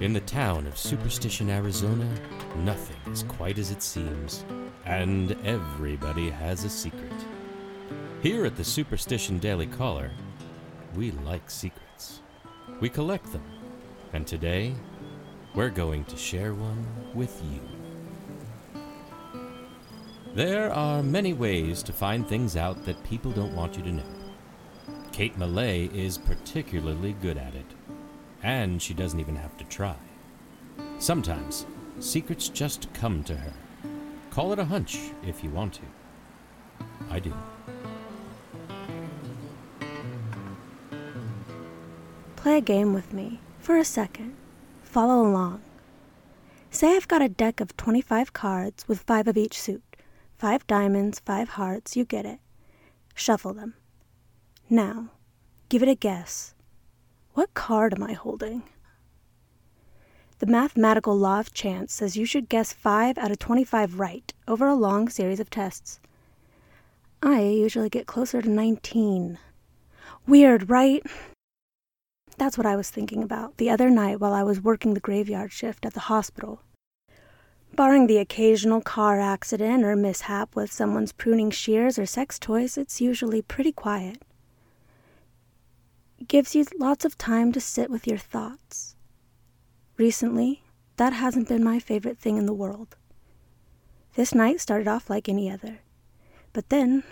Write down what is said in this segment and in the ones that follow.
In the town of Superstition, Arizona, nothing is quite as it seems, and everybody has a secret. Here at the Superstition Daily Caller, we like secrets. We collect them, and today, we're going to share one with you. There are many ways to find things out that people don't want you to know. Kate Millay is particularly good at it, and she doesn't even have to try. Sometimes, secrets just come to her. Call it a hunch if you want to. I do. Play a game with me for a second. Follow along. Say I've got a deck of 25 cards with five of each suit five diamonds, five hearts, you get it. Shuffle them. Now, give it a guess. What card am I holding? The mathematical law of chance says you should guess 5 out of 25 right over a long series of tests. I usually get closer to 19. Weird, right? That's what I was thinking about the other night while I was working the graveyard shift at the hospital. Barring the occasional car accident or mishap with someone's pruning shears or sex toys, it's usually pretty quiet. Gives you lots of time to sit with your thoughts. Recently, that hasn't been my favorite thing in the world. This night started off like any other, but then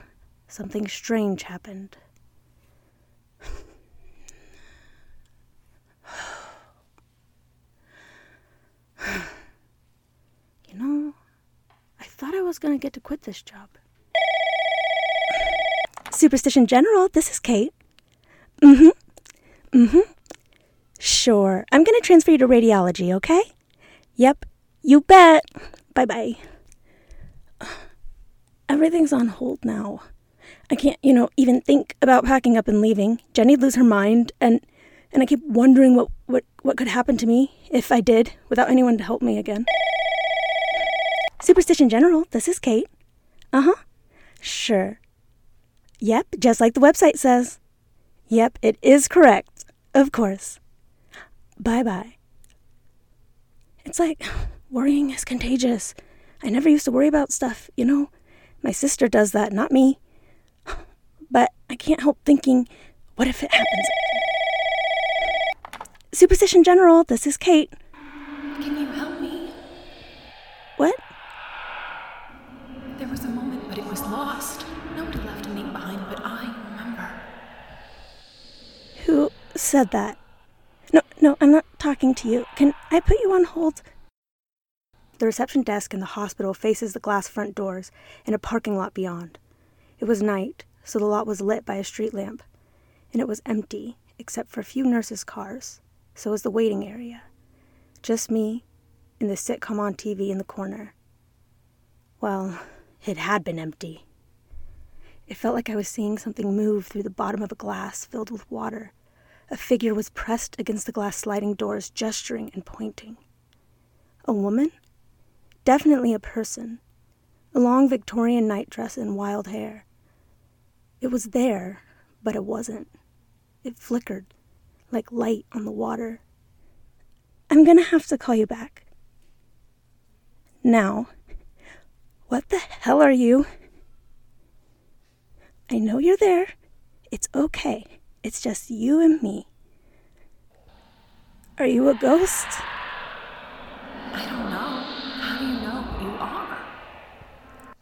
something strange happened. you know, I thought I was going to get to quit this job. Superstition General, this is Kate. Mm hmm. Mm hmm. Sure. I'm going to transfer you to radiology, okay? Yep. You bet. Bye bye. Everything's on hold now. I can't, you know, even think about packing up and leaving. Jenny'd lose her mind, and and I keep wondering what, what, what could happen to me if I did without anyone to help me again. Superstition General, this is Kate. Uh huh. Sure. Yep, just like the website says. Yep, it is correct. Of course. Bye bye. It's like worrying is contagious. I never used to worry about stuff, you know? My sister does that, not me. But I can't help thinking, what if it happens? Superstition General, this is Kate. Can you help me? What? There was a moment, but it was lost. Nobody left anything behind, but I remember. Who said that? No, no, I'm not talking to you. Can I put you on hold? The reception desk in the hospital faces the glass front doors and a parking lot beyond. It was night, so the lot was lit by a street lamp, and it was empty except for a few nurses' cars. So was the waiting area. Just me and the sitcom on TV in the corner. Well, it had been empty. It felt like I was seeing something move through the bottom of a glass filled with water. A figure was pressed against the glass sliding doors, gesturing and pointing. A woman? Definitely a person. A long Victorian nightdress and wild hair. It was there, but it wasn't. It flickered, like light on the water. I'm gonna have to call you back. Now, what the hell are you? I know you're there. It's okay. It's just you and me. Are you a ghost? I don't know. How do you know you are?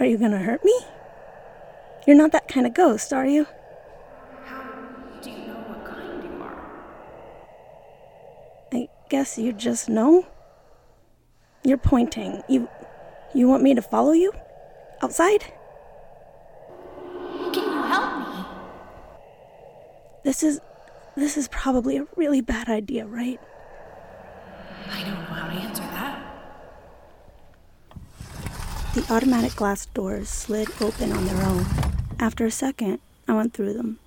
Are you gonna hurt me? You're not that kind of ghost, are you? How do you know what kind you are? I guess you just know. You're pointing. You you want me to follow you? Outside? This is this is probably a really bad idea, right? I don't know how to answer that. The automatic glass doors slid open on their own. After a second, I went through them.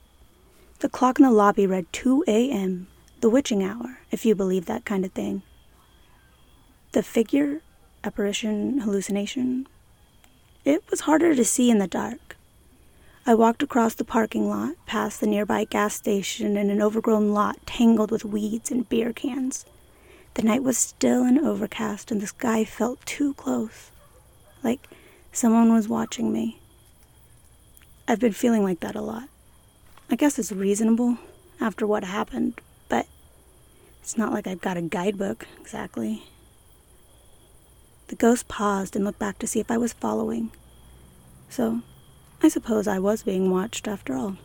The clock in the lobby read 2 a.m., the witching hour, if you believe that kind of thing. The figure, apparition, hallucination, it was harder to see in the dark. I walked across the parking lot, past the nearby gas station and an overgrown lot tangled with weeds and beer cans. The night was still and overcast, and the sky felt too close. Like someone was watching me. I've been feeling like that a lot. I guess it's reasonable after what happened, but it's not like I've got a guidebook, exactly. The ghost paused and looked back to see if I was following. So, I suppose I was being watched after all.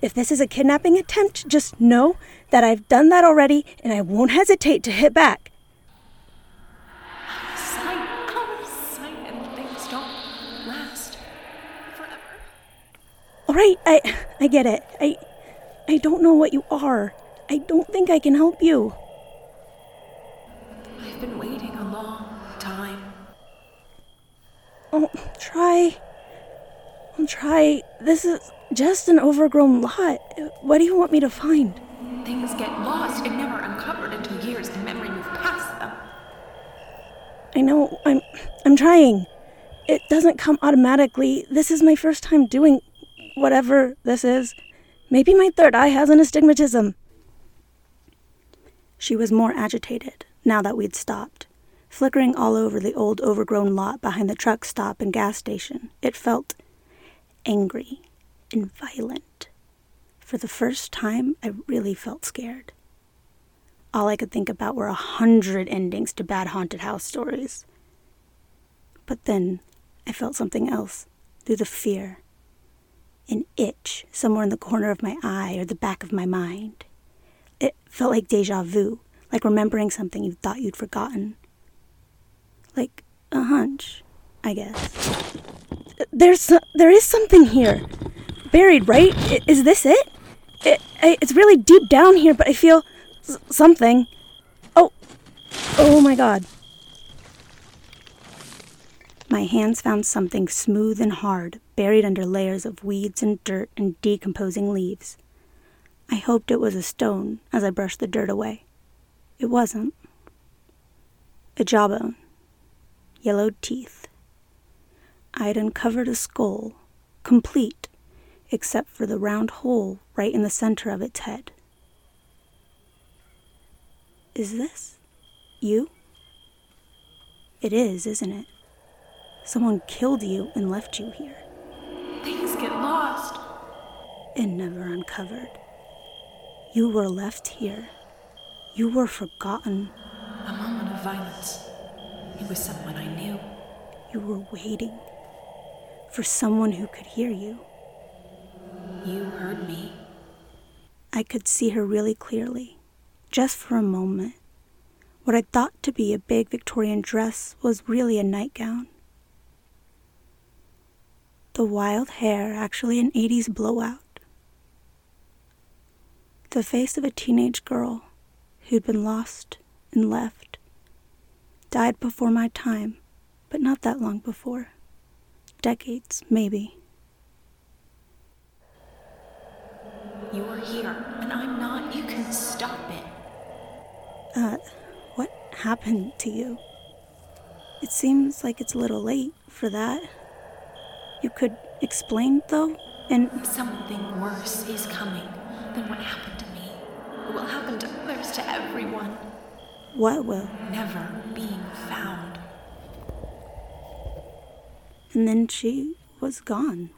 If this is a kidnapping attempt, just know that I've done that already and I won't hesitate to hit back. Sight, out of sight, and things don't last forever. All right, I I get it. I I don't know what you are. I don't think I can help you. I've been waiting a long time. Oh, try. I'll try. This is just an overgrown lot. What do you want me to find? Things get lost and never uncovered until years and memory move past them. I know. I'm I'm trying. It doesn't come automatically. This is my first time doing whatever this is. Maybe my third eye has an astigmatism. She was more agitated now that we'd stopped, flickering all over the old overgrown lot behind the truck stop and gas station. It felt angry and violent. For the first time, I really felt scared. All I could think about were a hundred endings to bad haunted house stories. But then I felt something else through the fear an itch somewhere in the corner of my eye or the back of my mind. It felt like deja vu, like remembering something you thought you'd forgotten. Like a hunch, I guess. There's there is something here. Buried, right? Is this it? it? It's really deep down here, but I feel something. Oh, oh my god. My hands found something smooth and hard, buried under layers of weeds and dirt and decomposing leaves. I hoped it was a stone as I brushed the dirt away. It wasn't. A jawbone, yellowed teeth. I had uncovered a skull, complete, except for the round hole right in the center of its head. Is this you? It is, isn't it? Someone killed you and left you here Things get lost. and never uncovered. You were left here. You were forgotten. A moment of violence. It was someone I knew. You were waiting for someone who could hear you. You heard me. I could see her really clearly, just for a moment. What I thought to be a big Victorian dress was really a nightgown. The wild hair, actually an 80s blowout. The face of a teenage girl who'd been lost and left. Died before my time, but not that long before. Decades, maybe. You are here, and I'm not. You can stop it. Uh, what happened to you? It seems like it's a little late for that. You could explain, though? And Something worse is coming than what happened to me. It will happen to others, to everyone. what will? Never being found. And then she was gone,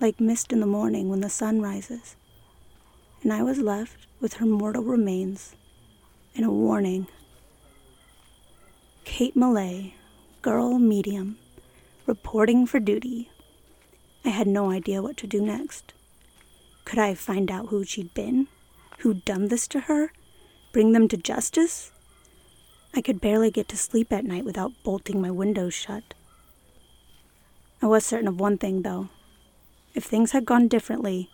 like mist in the morning when the sun rises. And I was left with her mortal remains and a warning. Kate Millay, girl medium, reporting for duty. I had no idea what to do next. Could I find out who she'd been? Who'd done this to her? Bring them to justice? I could barely get to sleep at night without bolting my windows shut. I was certain of one thing, though. If things had gone differently,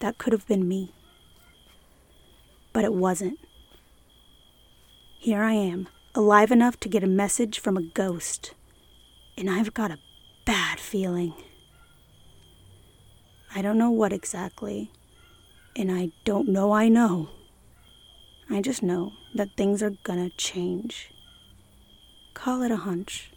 that could have been me. But it wasn't. Here I am, alive enough to get a message from a ghost. And I've got a bad feeling. I don't know what exactly, and I don't know I know. I just know that things are gonna change. Call it a hunch.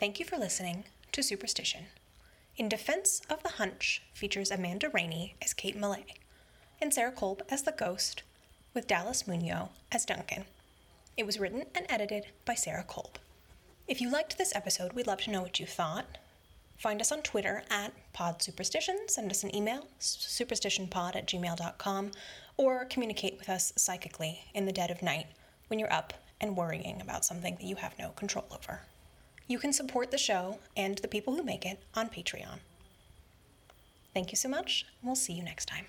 Thank you for listening to Superstition. In Defense of the Hunch features Amanda Rainey as Kate Millay and Sarah Kolb as the ghost, with Dallas Munoz as Duncan. It was written and edited by Sarah Kolb. If you liked this episode, we'd love to know what you thought. Find us on Twitter at PodSuperstition, send us an email, superstitionpod at gmail.com, or communicate with us psychically in the dead of night when you're up and worrying about something that you have no control over. You can support the show and the people who make it on Patreon. Thank you so much. We'll see you next time.